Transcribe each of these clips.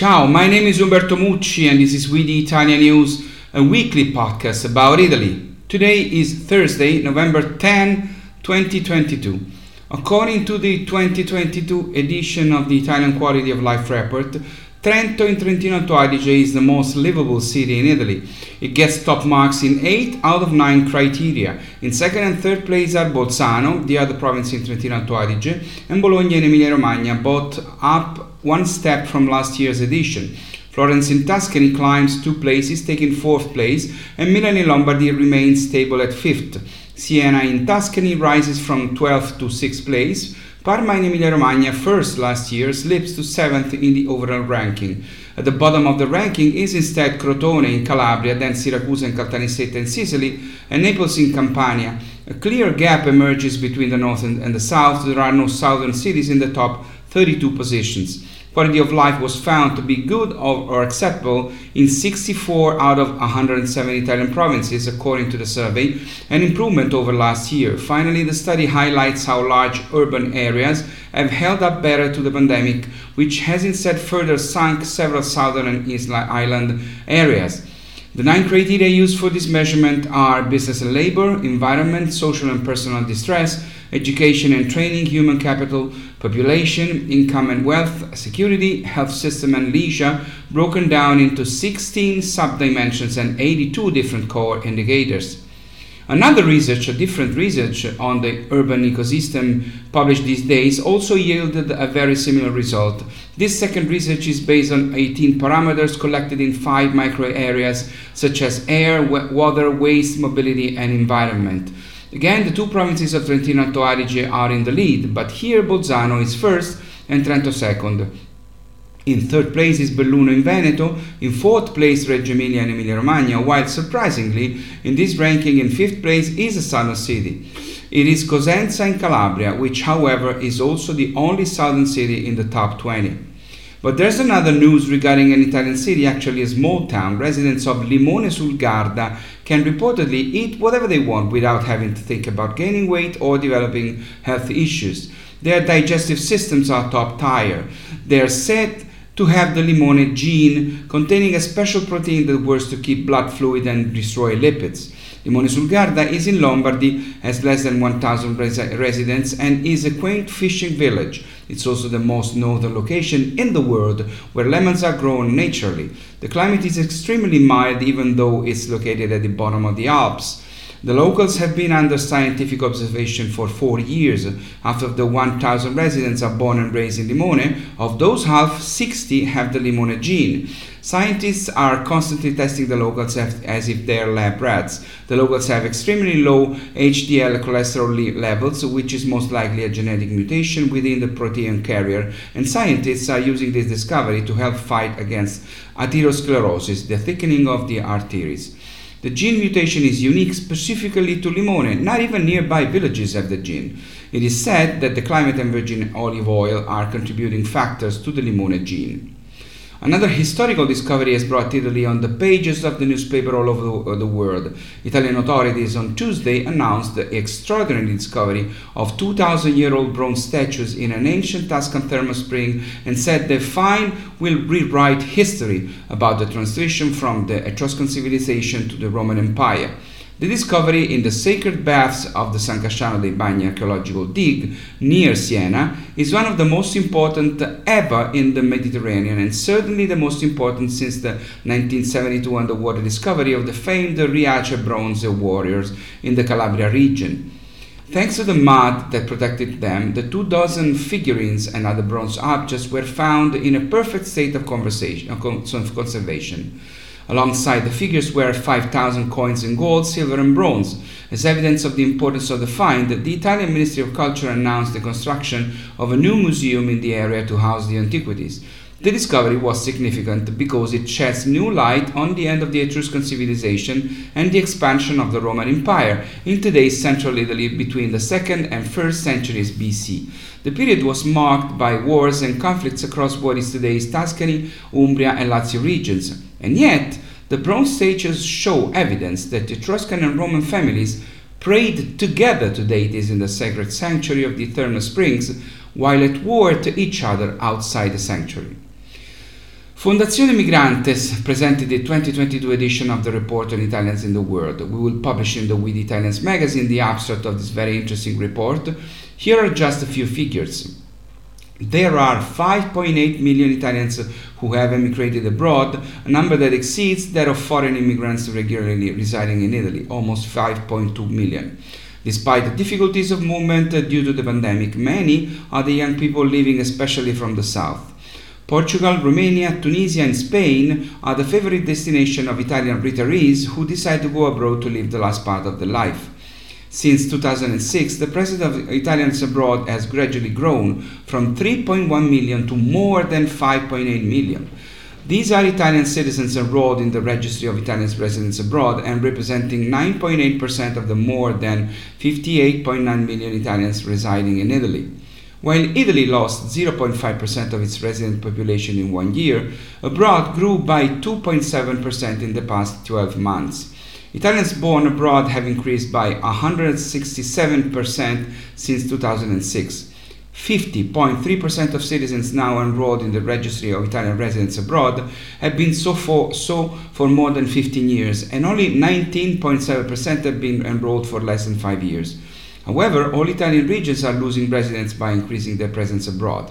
Ciao, my name is Umberto Mucci and this is We the Italian News, a weekly podcast about Italy. Today is Thursday, November 10, 2022. According to the 2022 edition of the Italian Quality of Life Report, Trento in Trentino Alto Adige is the most livable city in Italy. It gets top marks in 8 out of 9 criteria. In second and third place are Bolzano, the other province in Trentino Alto Adige, and Bologna in Emilia Romagna, both up one step from last year's edition. Florence in Tuscany climbs two places, taking fourth place, and Milan in Lombardy remains stable at fifth. Siena in Tuscany rises from 12th to 6th place. Parma in Emilia-Romagna, first last year, slips to 7th in the overall ranking. At the bottom of the ranking is instead Crotone in Calabria, then Syracuse and Caltanissetta in Sicily, and Naples in Campania. A clear gap emerges between the north and, and the south. There are no southern cities in the top 32 positions. Quality of life was found to be good or, acceptable in 64 out of 107 Italian provinces, according to the survey, an improvement over last year. Finally, the study highlights how large urban areas have held up better to the pandemic, which has instead further sunk several southern and island areas. The nine criteria used for this measurement are business and labor, environment, social and personal distress, education and training, human capital, population, income and wealth, security, health system and leisure, broken down into 16 subdimensions and 82 different core indicators. Another research, a different research on the urban ecosystem published these days, also yielded a very similar result. This second research is based on 18 parameters collected in five micro areas such as air, water, waste, mobility, and environment. Again, the two provinces of Trentino Alto Adige are in the lead, but here Bolzano is first and Trento second. In third place is Belluno in Veneto, in fourth place Reggio Emilia and Emilia Romagna, while surprisingly, in this ranking in fifth place is a southern city. It is Cosenza in Calabria, which however is also the only southern city in the top 20. But there's another news regarding an Italian city, actually a small town. Residents of Limone sul Garda can reportedly eat whatever they want without having to think about gaining weight or developing health issues. Their digestive systems are top tier. They are said to have the limone gene containing a special protein that works to keep blood fluid and destroy lipids. Limone sul Garda is in Lombardy, has less than 1,000 res- residents, and is a quaint fishing village. It's also the most northern location in the world where lemons are grown naturally. The climate is extremely mild, even though it's located at the bottom of the Alps. The locals have been under scientific observation for four years. After the 1,000 residents are born and raised in Limone, of those half, 60 have the Limone gene. Scientists are constantly testing the locals as if they are lab rats. The locals have extremely low HDL cholesterol levels, which is most likely a genetic mutation within the protein carrier, and scientists are using this discovery to help fight against atherosclerosis, the thickening of the arteries. The gene mutation is unique specifically to Limone. Not even nearby villages have the gene. It is said that the climate and virgin olive oil are contributing factors to the Limone gene. Another historical discovery has brought Italy on the pages of the newspaper all over the uh, world. Italian authorities on Tuesday announced the extraordinary discovery of 2,000 year old bronze statues in an ancient Tuscan thermal spring and said the find will rewrite history about the transition from the Etruscan civilization to the Roman Empire. The discovery in the sacred baths of the San Casciano dei Bagni archaeological dig near Siena is one of the most important ever in the Mediterranean and certainly the most important since the 1972 underwater discovery of the famed Riace bronze warriors in the Calabria region. Thanks to the mud that protected them, the two dozen figurines and other bronze objects were found in a perfect state of conservation. Alongside the figures were 5,000 coins in gold, silver, and bronze. As evidence of the importance of the find, the Italian Ministry of Culture announced the construction of a new museum in the area to house the antiquities. The discovery was significant because it sheds new light on the end of the Etruscan civilization and the expansion of the Roman Empire in today's central Italy between the 2nd and 1st centuries BC. The period was marked by wars and conflicts across what is today's Tuscany, Umbria, and Lazio regions. And yet, the bronze statues show evidence that Etruscan and Roman families prayed together to deities in the sacred sanctuary of the Eternal Springs while at war to each other outside the sanctuary. Fondazione Migrantes presented the 2022 edition of the report on Italians in the world. We will publish in the We the Italians magazine the abstract of this very interesting report. Here are just a few figures. There are 5.8 million Italians who have emigrated abroad, a number that exceeds that of foreign immigrants regularly residing in Italy, almost 5.2 million. Despite the difficulties of movement due to the pandemic, many are the young people living especially from the south. Portugal, Romania, Tunisia, and Spain are the favorite destination of Italian retirees who decide to go abroad to live the last part of their life. Since 2006, the presence of Italians abroad has gradually grown from 3.1 million to more than 5.8 million. These are Italian citizens enrolled in the Registry of Italian Residents Abroad and representing 9.8% of the more than 58.9 million Italians residing in Italy. While Italy lost 0.5% of its resident population in one year, abroad grew by 2.7% in the past 12 months. Italians born abroad have increased by 167% since 2006. 50.3% of citizens now enrolled in the registry of Italian residents abroad have been so for, so for more than 15 years, and only 19.7% have been enrolled for less than 5 years. However, all Italian regions are losing residents by increasing their presence abroad.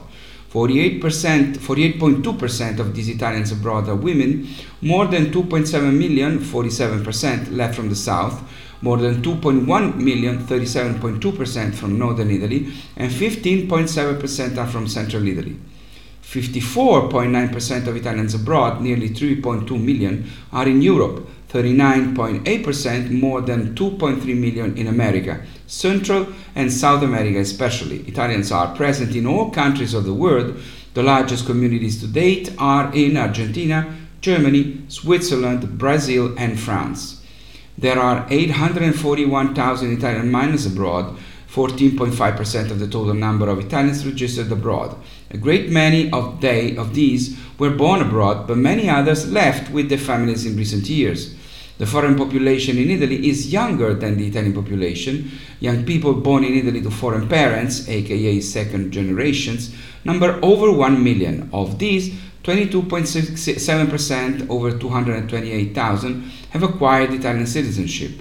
48%, 48.2% of these Italians abroad are women, more than 2.7 million, 47% left from the south, more than 2.1 million, 37.2% from northern Italy, and 15.7% are from central Italy. 54.9% of Italians abroad, nearly 3.2 million, are in Europe, 39.8% more than 2.3 million in America, Central and South America especially. Italians are present in all countries of the world. The largest communities to date are in Argentina, Germany, Switzerland, Brazil, and France. There are 841,000 Italian minors abroad, 14.5% of the total number of Italians registered abroad. A great many of, they, of these were born abroad, but many others left with their families in recent years. The foreign population in Italy is younger than the Italian population. Young people born in Italy to foreign parents, aka second generations, number over 1 million. Of these, 22.7%, over 228,000, have acquired Italian citizenship.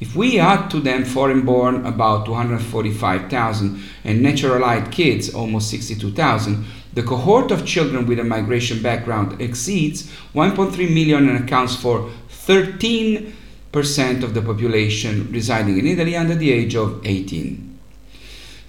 If we add to them foreign born about 245,000 and naturalized kids almost 62,000, the cohort of children with a migration background exceeds 1.3 million and accounts for 13% of the population residing in Italy under the age of 18.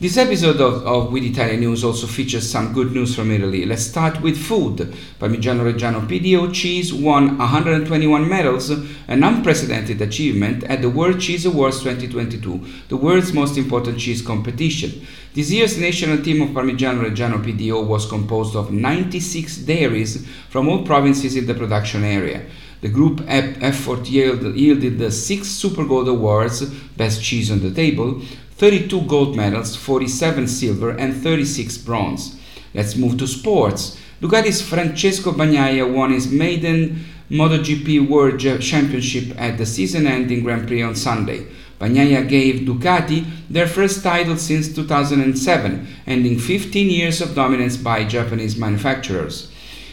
This episode of, of We the Italian News also features some good news from Italy. Let's start with food. Parmigiano Reggiano PDO cheese won 121 medals, an unprecedented achievement at the World Cheese Awards 2022, the world's most important cheese competition. This year's national team of Parmigiano Reggiano PDO was composed of 96 dairies from all provinces in the production area. The group effort yielded, yielded the six Super Gold Awards, Best Cheese on the Table, 32 gold medals, 47 silver, and 36 bronze. Let's move to sports. Ducati's Francesco Bagnaia won his maiden MotoGP World Championship at the season-ending Grand Prix on Sunday. Bagnaia gave Ducati their first title since 2007, ending 15 years of dominance by Japanese manufacturers.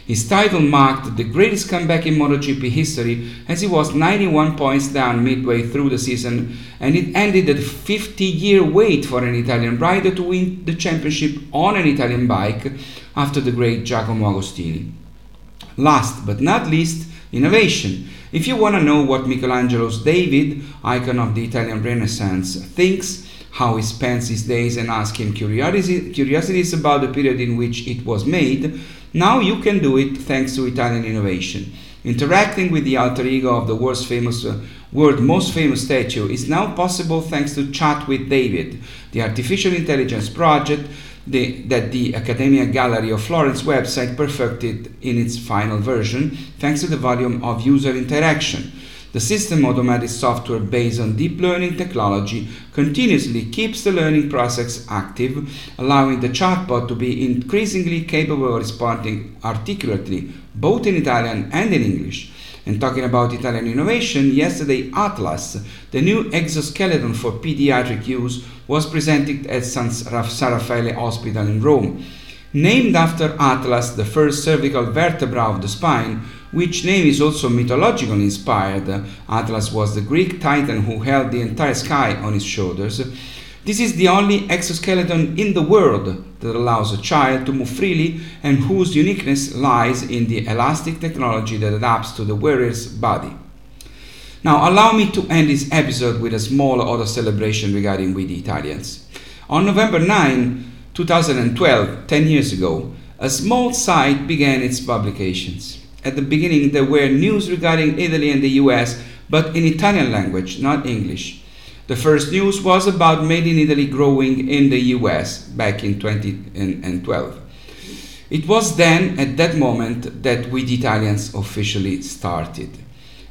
His title marked the greatest comeback in MotoGP history as he was 91 points down midway through the season and it ended a 50 year wait for an Italian rider to win the championship on an Italian bike after the great Giacomo Agostini. Last but not least, innovation. If you want to know what Michelangelo's David, icon of the Italian Renaissance, thinks, how he spends his days, and ask him curiosities about the period in which it was made, now you can do it thanks to Italian innovation. Interacting with the alter ego of the world's famous, uh, world most famous statue is now possible thanks to Chat with David, the artificial intelligence project the, that the Accademia Gallery of Florence website perfected in its final version thanks to the volume of user interaction. The system automatic software based on deep learning technology continuously keeps the learning process active, allowing the chatbot to be increasingly capable of responding articulately, both in Italian and in English. And talking about Italian innovation, yesterday Atlas, the new exoskeleton for pediatric use, was presented at San Raffaele Hospital in Rome. Named after Atlas, the first cervical vertebra of the spine, which name is also mythologically inspired. Atlas was the Greek titan who held the entire sky on his shoulders. This is the only exoskeleton in the world that allows a child to move freely and whose uniqueness lies in the elastic technology that adapts to the wearer's body. Now, allow me to end this episode with a small auto celebration regarding We the Italians. On November 9, 2012, 10 years ago, a small site began its publications. At the beginning, there were news regarding Italy and the US, but in Italian language, not English. The first news was about Made in Italy growing in the US back in 2012. It was then, at that moment, that we the Italians officially started.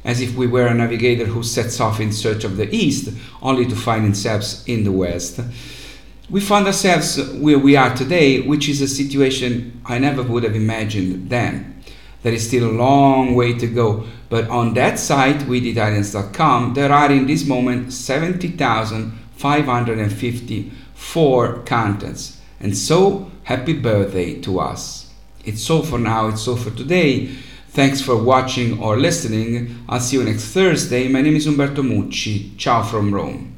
As if we were a navigator who sets off in search of the East, only to find himself in the West. We found ourselves where we are today, which is a situation I never would have imagined then. There is still a long way to go, but on that site, WeTheItalians.com, there are in this moment 70,554 contents. And so, happy birthday to us. It's all for now, it's all for today. Thanks for watching or listening. I'll see you next Thursday. My name is Umberto Mucci. Ciao from Rome.